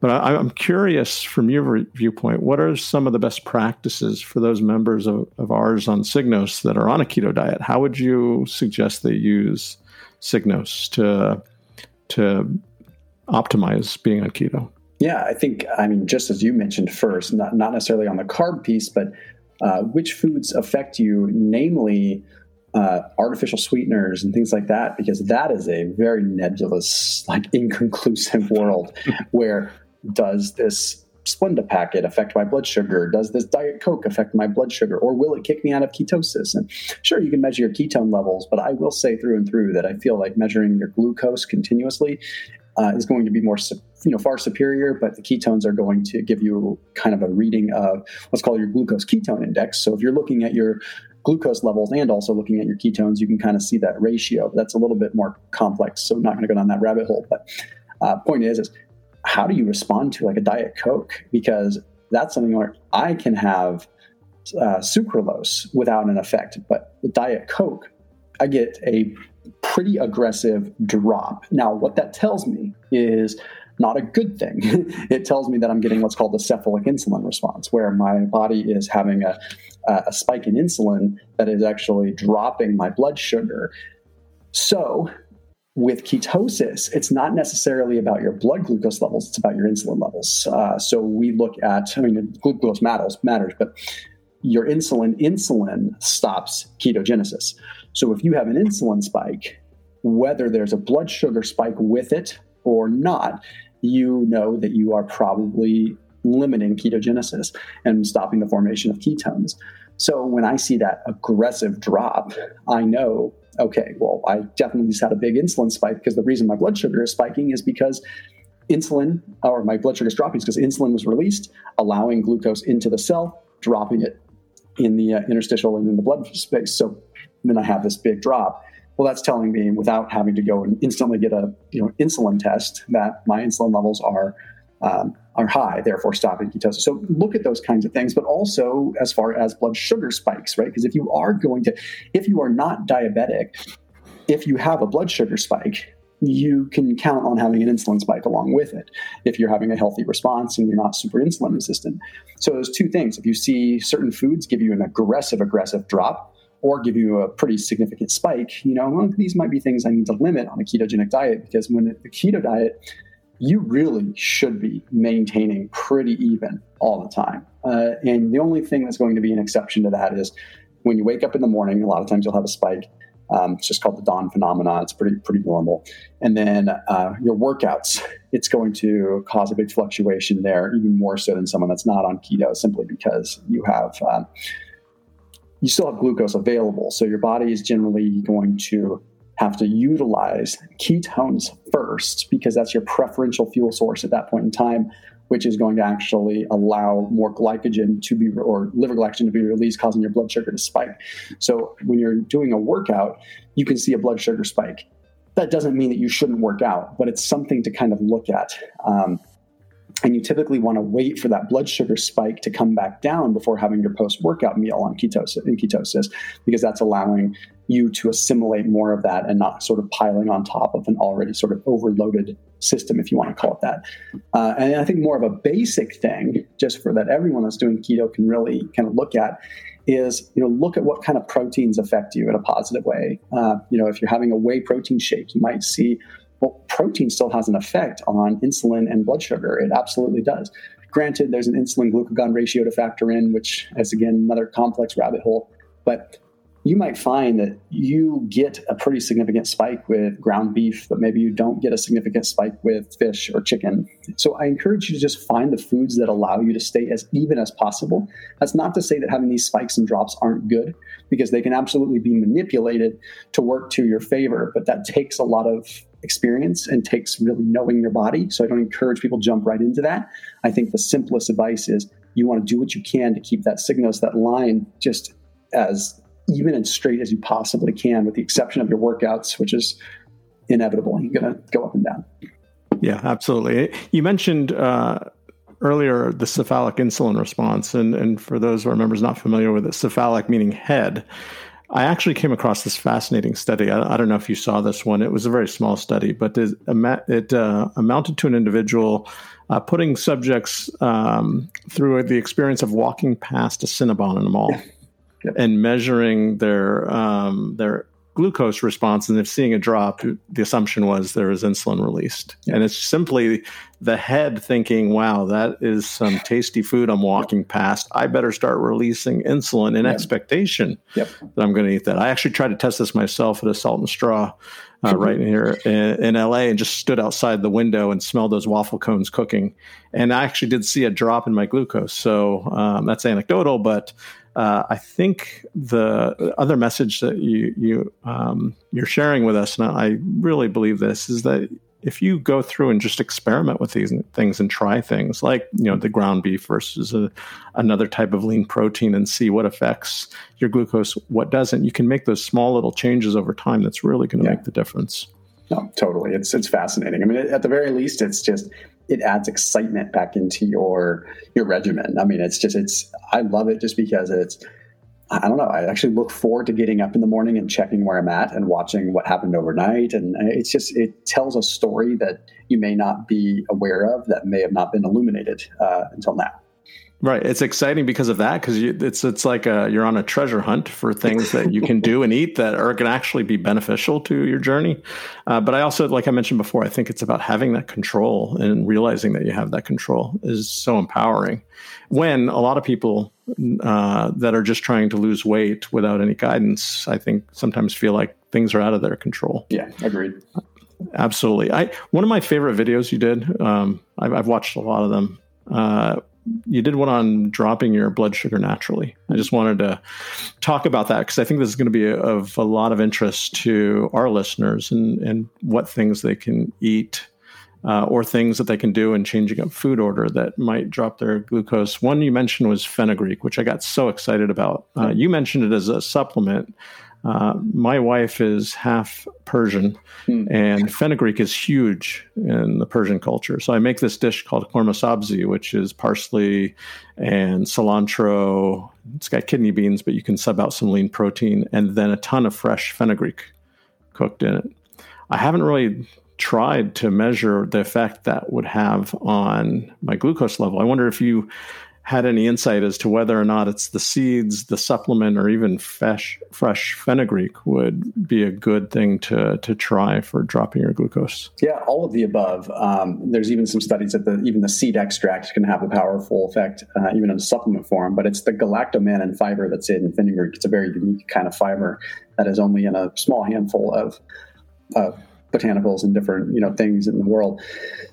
But I, am curious from your viewpoint, what are some of the best practices for those members of, of ours on Signos that are on a keto diet? How would you suggest they use Signos to to optimize being on keto? Yeah, I think, I mean, just as you mentioned first, not, not necessarily on the carb piece, but uh, which foods affect you, namely uh, artificial sweeteners and things like that, because that is a very nebulous, like inconclusive world where does this Splenda packet affect my blood sugar? Does this Diet Coke affect my blood sugar? Or will it kick me out of ketosis? And sure, you can measure your ketone levels, but I will say through and through that I feel like measuring your glucose continuously uh, is going to be more, you know, far superior. But the ketones are going to give you kind of a reading of what's called your glucose ketone index. So if you're looking at your glucose levels and also looking at your ketones, you can kind of see that ratio. That's a little bit more complex, so I'm not going to go down that rabbit hole. But uh, point is, is how do you respond to like a diet coke? Because that's something where I can have uh, sucralose without an effect, but the diet coke, I get a pretty aggressive drop. Now, what that tells me is not a good thing. it tells me that I'm getting what's called a cephalic insulin response, where my body is having a, a spike in insulin that is actually dropping my blood sugar. So, with ketosis, it's not necessarily about your blood glucose levels; it's about your insulin levels. Uh, so we look at, I mean, glucose matters, matters, but your insulin, insulin stops ketogenesis. So if you have an insulin spike, whether there's a blood sugar spike with it or not, you know that you are probably limiting ketogenesis and stopping the formation of ketones. So when I see that aggressive drop, I know, okay, well, I definitely just had a big insulin spike because the reason my blood sugar is spiking is because insulin or my blood sugar is dropping is because insulin was released, allowing glucose into the cell, dropping it in the uh, interstitial and in the blood space. So then I have this big drop. Well, that's telling me without having to go and instantly get a you know insulin test that my insulin levels are um, are high, therefore stopping ketosis. So look at those kinds of things, but also as far as blood sugar spikes, right? Because if you are going to, if you are not diabetic, if you have a blood sugar spike, you can count on having an insulin spike along with it if you're having a healthy response and you're not super insulin resistant. So there's two things. If you see certain foods give you an aggressive, aggressive drop, or give you a pretty significant spike, you know, well, these might be things I need to limit on a ketogenic diet because when the keto diet, you really should be maintaining pretty even all the time. Uh, and the only thing that's going to be an exception to that is when you wake up in the morning, a lot of times you'll have a spike. Um, it's just called the dawn phenomenon. It's pretty pretty normal. And then uh, your workouts, it's going to cause a big fluctuation there, even more so than someone that's not on keto, simply because you have uh, you still have glucose available. So your body is generally going to have to utilize ketones first because that's your preferential fuel source at that point in time, which is going to actually allow more glycogen to be, or liver glycogen to be released, causing your blood sugar to spike. So when you're doing a workout, you can see a blood sugar spike. That doesn't mean that you shouldn't work out, but it's something to kind of look at. Um, and you typically want to wait for that blood sugar spike to come back down before having your post workout meal on ketosis in ketosis because that's allowing you to assimilate more of that and not sort of piling on top of an already sort of overloaded system if you want to call it that. Uh, and i think more of a basic thing just for that everyone that's doing keto can really kind of look at is you know look at what kind of proteins affect you in a positive way. Uh, you know if you're having a whey protein shake you might see well, protein still has an effect on insulin and blood sugar. It absolutely does. Granted, there's an insulin glucagon ratio to factor in, which is again another complex rabbit hole. But you might find that you get a pretty significant spike with ground beef, but maybe you don't get a significant spike with fish or chicken. So I encourage you to just find the foods that allow you to stay as even as possible. That's not to say that having these spikes and drops aren't good, because they can absolutely be manipulated to work to your favor, but that takes a lot of experience and takes really knowing your body. So I don't encourage people jump right into that. I think the simplest advice is you want to do what you can to keep that Signos, that line just as even and straight as you possibly can, with the exception of your workouts, which is inevitable. You're going to go up and down. Yeah, absolutely. You mentioned uh, earlier the cephalic insulin response, and and for those who are members not familiar with it, cephalic meaning head. I actually came across this fascinating study. I, I, don't know if you saw this one. It was a very small study, but it, it uh, amounted to an individual uh, putting subjects um, through the experience of walking past a Cinnabon in a mall yep. and measuring their um, their glucose response and if seeing a drop the assumption was there was insulin released. And it's simply the head thinking wow that is some tasty food i'm walking past. I better start releasing insulin in expectation yep. that i'm going to eat that. I actually tried to test this myself at a salt and straw uh, right here in, in, la and just stood outside the window and smelled those waffle cones cooking. And i actually did see a drop in my glucose. So um, that's anecdotal but uh, I think the other message that you you um, you're sharing with us, and I really believe this, is that if you go through and just experiment with these things and try things like you know the ground beef versus a, another type of lean protein and see what affects your glucose, what doesn't, you can make those small little changes over time. That's really going to yeah. make the difference. No, totally. It's it's fascinating. I mean, at the very least, it's just it adds excitement back into your your regimen. I mean, it's just it's I love it just because it's I don't know. I actually look forward to getting up in the morning and checking where I'm at and watching what happened overnight. And it's just it tells a story that you may not be aware of that may have not been illuminated uh, until now. Right. It's exciting because of that because it's it's like a, you're on a treasure hunt for things that you can do and eat that are going to actually be beneficial to your journey. Uh, but I also, like I mentioned before, I think it's about having that control and realizing that you have that control is so empowering. When a lot of people uh, that are just trying to lose weight without any guidance, I think sometimes feel like things are out of their control. Yeah, agreed. Absolutely. I one of my favorite videos you did. Um, I've, I've watched a lot of them. Uh, you did one on dropping your blood sugar naturally. I just wanted to talk about that because I think this is going to be of a lot of interest to our listeners and, and what things they can eat uh, or things that they can do in changing up food order that might drop their glucose. One you mentioned was fenugreek, which I got so excited about. Uh, you mentioned it as a supplement. Uh, my wife is half Persian, hmm. and fenugreek is huge in the Persian culture. So I make this dish called ghormeh sabzi, which is parsley and cilantro. It's got kidney beans, but you can sub out some lean protein, and then a ton of fresh fenugreek cooked in it. I haven't really tried to measure the effect that would have on my glucose level. I wonder if you had any insight as to whether or not it's the seeds, the supplement, or even fresh fresh fenugreek would be a good thing to to try for dropping your glucose. Yeah, all of the above. Um, there's even some studies that the, even the seed extract can have a powerful effect, uh, even in supplement form. But it's the galactomannan fiber that's in fenugreek. It's a very unique kind of fiber that is only in a small handful of. Botanicals and different you know things in the world.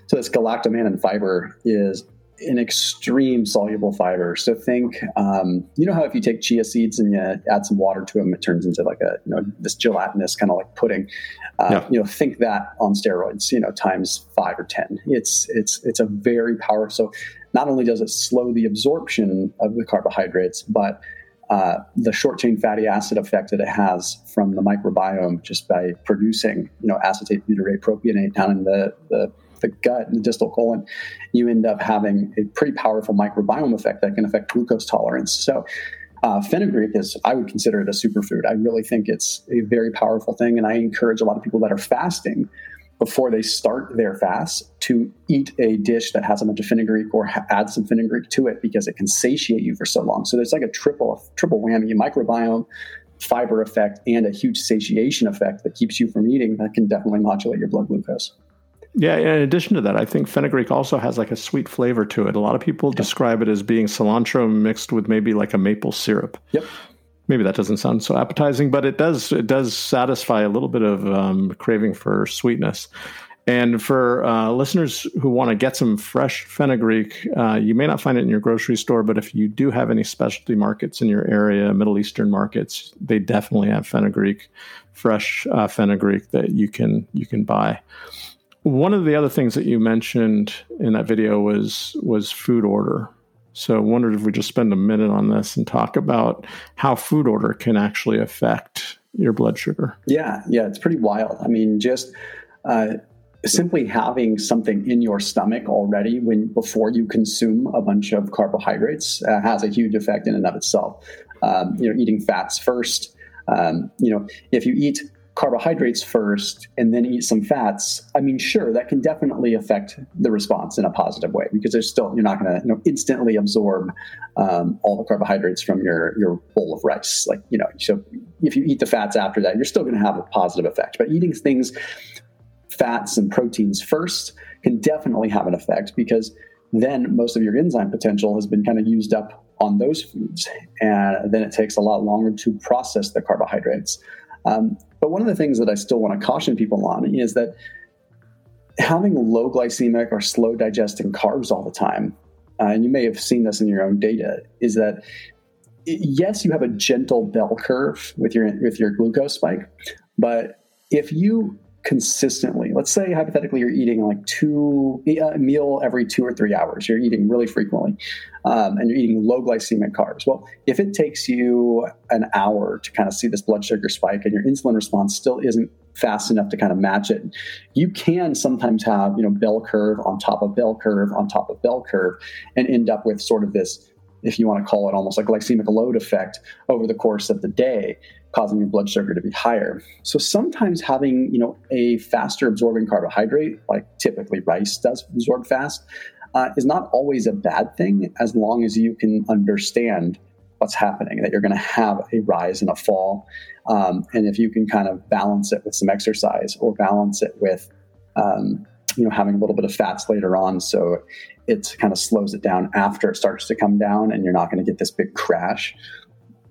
So this galactomannan fiber is an extreme soluble fiber. So think, um, you know how if you take chia seeds and you add some water to them, it turns into like a you know this gelatinous kind of like pudding. Uh, yeah. You know, think that on steroids. You know, times five or ten. It's it's it's a very powerful. So not only does it slow the absorption of the carbohydrates, but uh, the short chain fatty acid effect that it has from the microbiome just by producing, you know, acetate butyrate propionate down in the, the the gut and the distal colon, you end up having a pretty powerful microbiome effect that can affect glucose tolerance. So, uh, fenugreek is, I would consider it a superfood. I really think it's a very powerful thing, and I encourage a lot of people that are fasting before they start their fast to eat a dish that has a bunch of fenugreek or ha- add some fenugreek to it because it can satiate you for so long. So there's like a triple triple whammy: microbiome, fiber effect, and a huge satiation effect that keeps you from eating. That can definitely modulate your blood glucose. Yeah, in addition to that, I think fenugreek also has like a sweet flavor to it. A lot of people describe it as being cilantro mixed with maybe like a maple syrup. Yep maybe that doesn't sound so appetizing, but it does it does satisfy a little bit of um, craving for sweetness. And for uh, listeners who want to get some fresh fenugreek, uh, you may not find it in your grocery store, but if you do have any specialty markets in your area, Middle Eastern markets, they definitely have fenugreek, fresh uh, fenugreek that you can you can buy. One of the other things that you mentioned in that video was was food order. So I wondered if we just spend a minute on this and talk about how food order can actually affect your blood sugar. Yeah, yeah, it's pretty wild. I mean, just uh, simply having something in your stomach already when before you consume a bunch of carbohydrates uh, has a huge effect in and of itself. Um, you know, eating fats first. Um, you know, if you eat carbohydrates first and then eat some fats, I mean, sure, that can definitely affect the response in a positive way because there's still you're not going to you know instantly absorb um, all the carbohydrates from your your bowl of rice. Like you know, so if you eat the fats after that, you're still going to have a positive effect. But eating things, fats and proteins first, can definitely have an effect because then most of your enzyme potential has been kind of used up on those foods, and then it takes a lot longer to process the carbohydrates. Um, but one of the things that I still want to caution people on is that having low glycemic or slow digesting carbs all the time, uh, and you may have seen this in your own data, is that yes, you have a gentle bell curve with your with your glucose spike, but if you consistently, let's say hypothetically you're eating like two a meal every two or three hours, you're eating really frequently, um, and you're eating low glycemic carbs. Well, if it takes you an hour to kind of see this blood sugar spike and your insulin response still isn't fast enough to kind of match it, you can sometimes have you know bell curve on top of bell curve on top of bell curve, and end up with sort of this if you want to call it almost like glycemic load effect over the course of the day causing your blood sugar to be higher. So sometimes having, you know, a faster absorbing carbohydrate, like typically rice does absorb fast, uh, is not always a bad thing as long as you can understand what's happening, that you're going to have a rise and a fall. Um, and if you can kind of balance it with some exercise or balance it with, um, you know, having a little bit of fats later on. So it kind of slows it down after it starts to come down and you're not going to get this big crash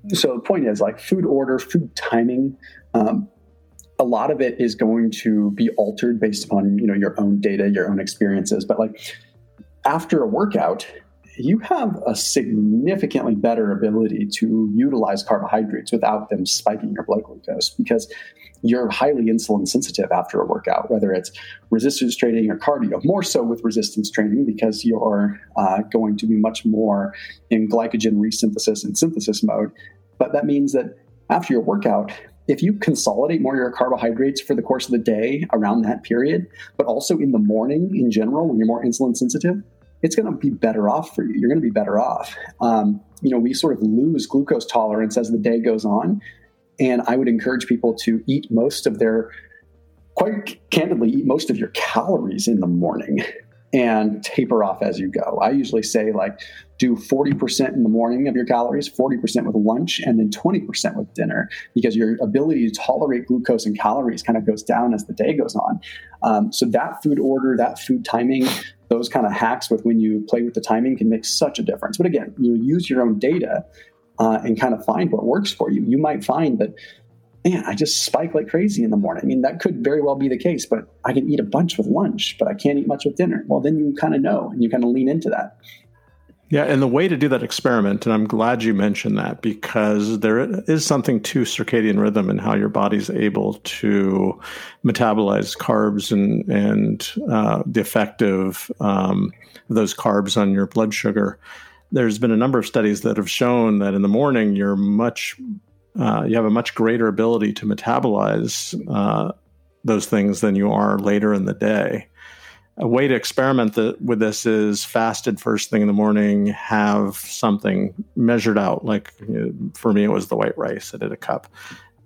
so the point is like food order, food timing. Um, a lot of it is going to be altered based upon you know your own data, your own experiences. But like after a workout, you have a significantly better ability to utilize carbohydrates without them spiking your blood glucose because you're highly insulin sensitive after a workout, whether it's resistance training or cardio, more so with resistance training because you're uh, going to be much more in glycogen resynthesis and synthesis mode. But that means that after your workout, if you consolidate more of your carbohydrates for the course of the day around that period, but also in the morning in general when you're more insulin sensitive, it's going to be better off for you. You're going to be better off. Um, you know, we sort of lose glucose tolerance as the day goes on and I would encourage people to eat most of their, quite candidly, eat most of your calories in the morning and taper off as you go. I usually say, like, do 40% in the morning of your calories, 40% with lunch, and then 20% with dinner, because your ability to tolerate glucose and calories kind of goes down as the day goes on. Um, so, that food order, that food timing, those kind of hacks with when you play with the timing can make such a difference. But again, you use your own data uh, and kind of find what works for you. You might find that, man, I just spike like crazy in the morning. I mean, that could very well be the case, but I can eat a bunch with lunch, but I can't eat much with dinner. Well, then you kind of know and you kind of lean into that. Yeah, and the way to do that experiment, and I'm glad you mentioned that because there is something to circadian rhythm and how your body's able to metabolize carbs and and uh, the effect of um, those carbs on your blood sugar there's been a number of studies that have shown that in the morning you're much uh, you have a much greater ability to metabolize uh, those things than you are later in the day. a way to experiment the, with this is fasted first thing in the morning, have something measured out. Like you know, for me, it was the white rice. I did a cup.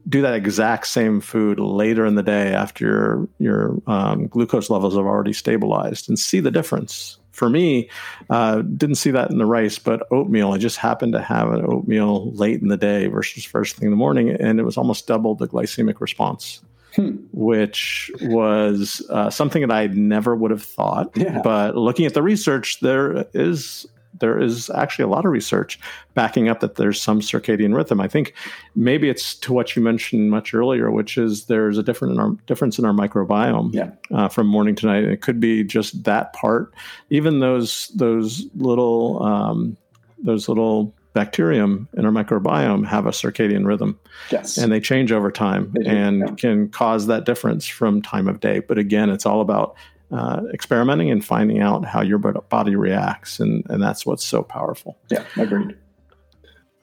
Do that exact same food later in the day after your your um, glucose levels have already stabilized, and see the difference. For me, uh, didn't see that in the rice, but oatmeal. I just happened to have an oatmeal late in the day versus first thing in the morning, and it was almost double the glycemic response hmm. which was uh, something that I never would have thought. Yeah. But looking at the research, there is there is actually a lot of research backing up that there's some circadian rhythm. I think maybe it's to what you mentioned much earlier, which is there's a different in our, difference in our microbiome yeah. uh, from morning to night. it could be just that part. Even those those little um, those little bacterium in our microbiome have a circadian rhythm. Yes. And they change over time and yeah. can cause that difference from time of day. But again, it's all about uh, experimenting and finding out how your body reacts. And, and that's what's so powerful. Yeah, agreed.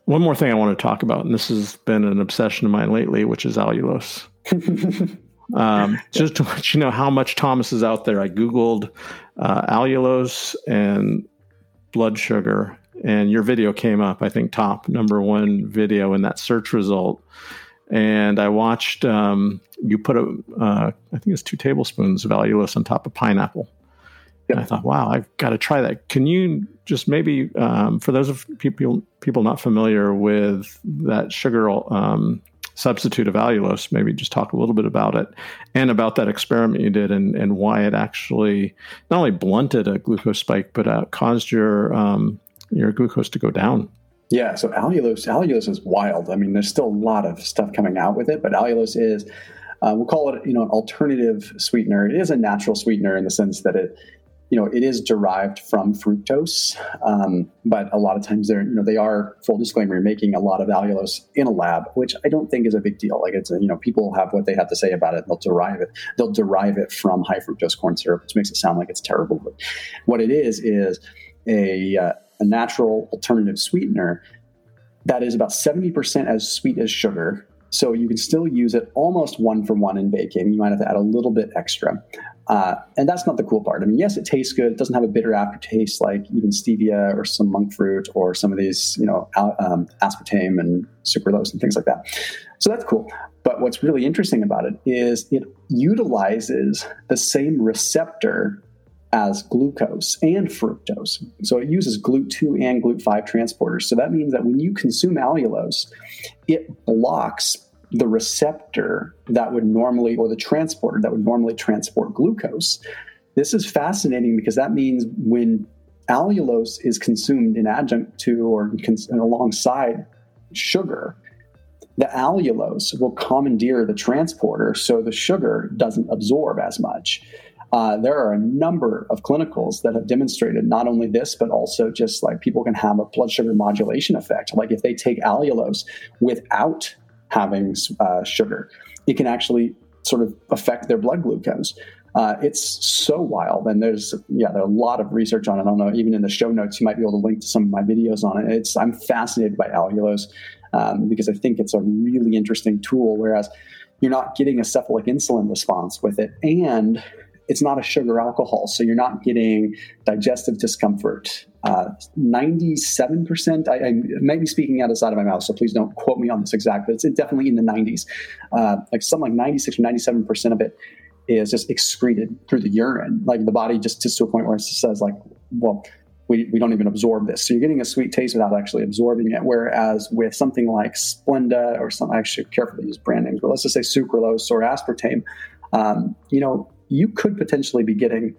One more thing I want to talk about, and this has been an obsession of mine lately, which is allulose. um, just to let you know how much Thomas is out there, I Googled uh, allulose and blood sugar and your video came up, I think, top number one video in that search result. And I watched um, you put a, uh, I think it's two tablespoons of allulose on top of pineapple. And I thought, wow, I've got to try that. Can you just maybe, um, for those of people people not familiar with that sugar um, substitute of allulose, maybe just talk a little bit about it and about that experiment you did and, and why it actually not only blunted a glucose spike, but uh, caused your um, your glucose to go down. Yeah, so allulose, allulose is wild. I mean, there's still a lot of stuff coming out with it, but allulose is, uh, we'll call it, you know, an alternative sweetener. It is a natural sweetener in the sense that it, you know, it is derived from fructose, um, but a lot of times they're, you know, they are full disclaimer, making a lot of allulose in a lab, which I don't think is a big deal. Like it's, a, you know, people have what they have to say about it. They'll derive it. They'll derive it from high fructose corn syrup, which makes it sound like it's terrible. But what it is is a uh, a natural alternative sweetener that is about 70% as sweet as sugar. So you can still use it almost one for one in baking. You might have to add a little bit extra. Uh, and that's not the cool part. I mean, yes, it tastes good. It doesn't have a bitter aftertaste like even stevia or some monk fruit or some of these, you know, um, aspartame and sucralose and things like that. So that's cool. But what's really interesting about it is it utilizes the same receptor as glucose and fructose. So it uses GLUT2 and GLUT5 transporters. So that means that when you consume allulose, it blocks the receptor that would normally, or the transporter that would normally transport glucose. This is fascinating because that means when allulose is consumed in adjunct to or cons- alongside sugar, the allulose will commandeer the transporter so the sugar doesn't absorb as much. Uh, there are a number of clinicals that have demonstrated not only this, but also just like people can have a blood sugar modulation effect. Like if they take allulose without having uh, sugar, it can actually sort of affect their blood glucose. Uh, it's so wild, and there's yeah, there's a lot of research on it. I don't know, even in the show notes, you might be able to link to some of my videos on it. It's I'm fascinated by allulose um, because I think it's a really interesting tool. Whereas you're not getting a cephalic insulin response with it, and it's not a sugar alcohol, so you're not getting digestive discomfort. Uh, 97%, I, I may be speaking out of the side of my mouth, so please don't quote me on this exact, but it's definitely in the 90s. Uh, like something like 96 or 97% of it is just excreted through the urine. Like the body just gets to a point where it says, like, well, we, we don't even absorb this. So you're getting a sweet taste without actually absorbing it. Whereas with something like Splenda or some, I actually carefully use brand names, but let's just say sucralose or aspartame, um, you know, you could potentially be getting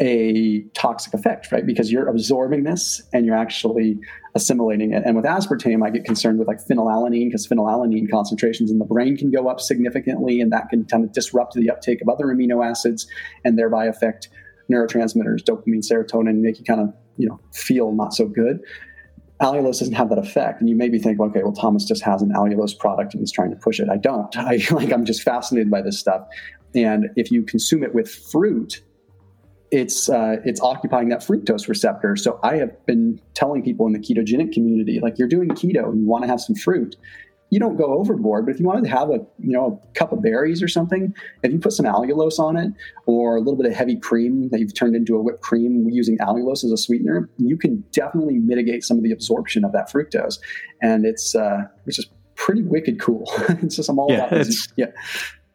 a toxic effect, right? Because you're absorbing this and you're actually assimilating it. And with aspartame, I get concerned with like phenylalanine because phenylalanine concentrations in the brain can go up significantly, and that can kind of disrupt the uptake of other amino acids and thereby affect neurotransmitters, dopamine, serotonin, make you kind of you know feel not so good. Allulose doesn't have that effect, and you maybe think, okay, well, Thomas just has an allulose product and he's trying to push it. I don't. I like I'm just fascinated by this stuff. And if you consume it with fruit, it's uh, it's occupying that fructose receptor. So I have been telling people in the ketogenic community, like you're doing keto, and you want to have some fruit. you don't go overboard, but if you wanted to have a you know a cup of berries or something, if you put some allulose on it or a little bit of heavy cream that you've turned into a whipped cream using allulose as a sweetener, you can definitely mitigate some of the absorption of that fructose, and it's uh, it's just pretty wicked cool. it's just I'm all yeah, about it's, yeah.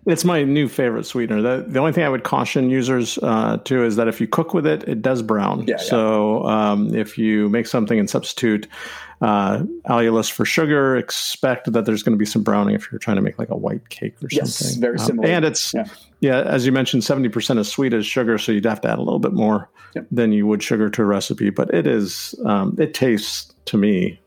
It's my new favorite sweetener. The, the only thing I would caution users uh, to is that if you cook with it, it does brown. Yeah, yeah. So um, if you make something and substitute uh, allulose for sugar, expect that there's going to be some browning if you're trying to make like a white cake or Yes, something. very Um, similar. and it's Yeah. yeah. as you mentioned, seventy percent as sweet as sugar, so you'd have to add a little bit more Yep. than you would sugar to a recipe. But it is um, it tastes to me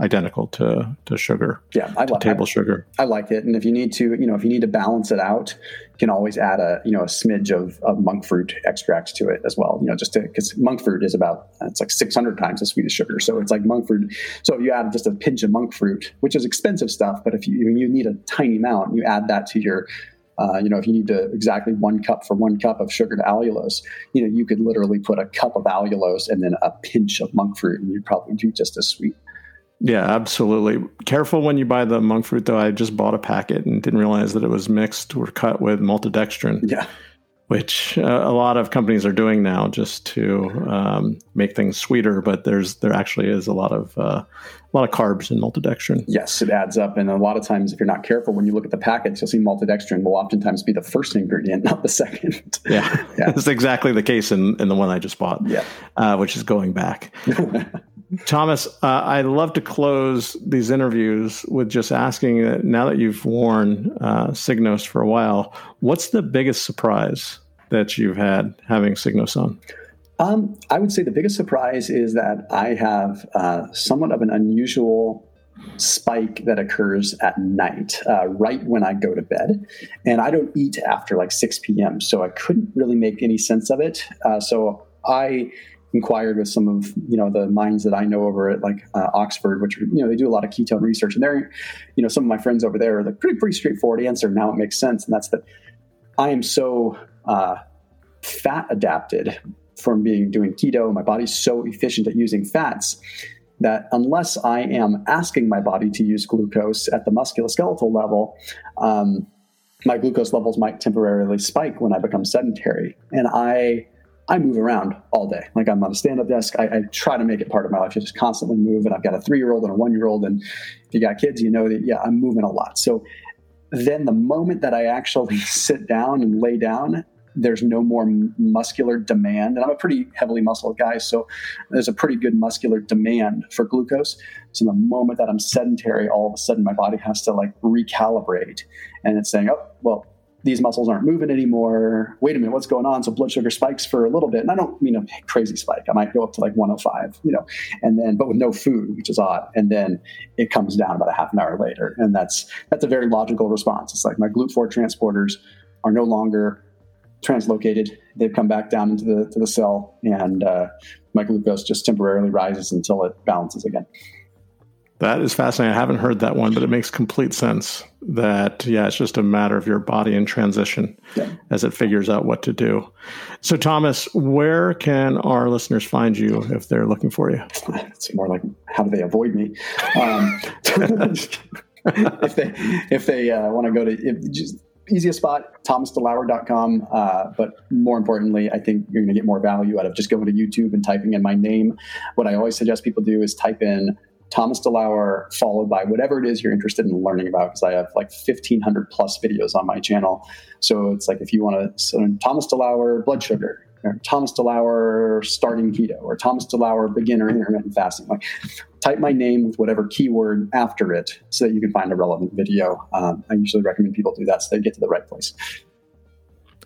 identical to to sugar, Yeah, I, to li- table sugar. I, like it, and if you need to, you know, if you need to balance it out, you can always add a you know a smidge of, of monk fruit extracts to it as well. You know, just because monk fruit is about it's like 600 times as sweet as sugar, so it's like monk fruit. So if you add just a pinch of monk fruit, which is expensive stuff, but if you you need a tiny amount, you add that to your uh, you know, if you need to exactly one cup for one cup of sugar to allulose, you know, you could literally put a cup of allulose and then a pinch of monk fruit, and you'd probably do just as sweet. Yeah, absolutely. Careful when you buy the monk fruit, though. I just bought a packet and didn't realize that it was mixed or cut with maltodextrin, Yeah, which uh, a lot of companies are doing now just to um, make things sweeter. But there's there actually is a lot of uh, a lot of carbs in maltodextrin. Yes, it adds up. And a lot of times, if you're not careful, when you look at the packets, you'll see maltodextrin will oftentimes be the first ingredient, not the second. Yeah, Yeah. that's exactly the case in, in the one I just bought, Yeah. uh, which is going back. Thomas, uh, I love to close these interviews with just asking that now that you've worn uh, Signos for a while, what's the biggest surprise that you've had having Signos on? Um, I would say the biggest surprise is that I have uh, somewhat of an unusual spike that occurs at night, uh, right when I go to bed. And I don't eat after like 6 p.m., so I couldn't really make any sense of it. Uh, so I inquired with some of you know the minds that I know over at like uh, Oxford, which you know they do a lot of ketone research, and they're you know some of my friends over there are like pretty pretty straightforward answer. Now it makes sense, and that's that I am so uh, fat adapted from being doing keto. My body's so efficient at using fats that unless I am asking my body to use glucose at the musculoskeletal level, um, my glucose levels might temporarily spike when I become sedentary. And I I move around all day. Like I'm on a stand-up desk. I, I try to make it part of my life. I just constantly move. And I've got a three-year-old and a one-year-old. And if you got kids, you know that yeah, I'm moving a lot. So then the moment that I actually sit down and lay down, there's no more muscular demand. And I'm a pretty heavily muscled guy, so there's a pretty good muscular demand for glucose. So the moment that I'm sedentary, all of a sudden my body has to like recalibrate, and it's saying, oh, well, these muscles aren't moving anymore. Wait a minute, what's going on? So blood sugar spikes for a little bit, and I don't mean a crazy spike. I might go up to like 105, you know, and then but with no food, which is odd, and then it comes down about a half an hour later, and that's that's a very logical response. It's like my GLUT4 transporters are no longer translocated. They've come back down into the to the cell, and uh, my glucose just temporarily rises until it balances again. That is fascinating. I haven't heard that one, but it makes complete sense that, yeah, it's just a matter of your body in transition Yeah. as it figures out what to do. So, Thomas, where can our listeners find you if they're looking for you? It's more like how do they avoid me? Um, if they if they uh, want to go to if, just easiest spot thomasdelauer.com uh, but more importantly i think you're going to get more value out of just going to youtube and typing in my name what i always suggest people do is type in thomas delauer followed by whatever it is you're interested in learning about because i have like 1500 plus videos on my channel so it's like if you want to so thomas delauer blood sugar or thomas delauer starting keto or thomas delauer beginner intermittent fasting like type my name with whatever keyword after it so that you can find a relevant video. Um, I usually recommend people do that so they get to the right place.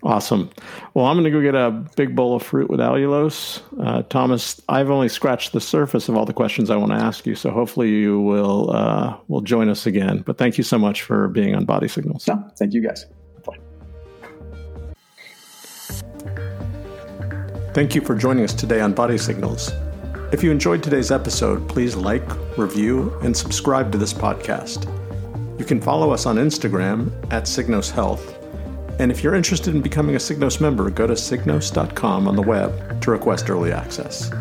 Awesome. Well, I'm going to go get a big bowl of fruit with allulose. Uh, Thomas, I've only scratched the surface of all the questions I want to ask you, so hopefully you will uh, will join us again. But thank you so much for being on Body Signals. No, thank you guys. Bye. Thank you for joining us today on Body Signals. If you enjoyed today's episode, please like, review, and subscribe to this podcast. You can follow us on Instagram at Signos Health. And if you're interested in becoming a Signos member, go to signos.com on the web to request early access.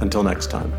Until next time.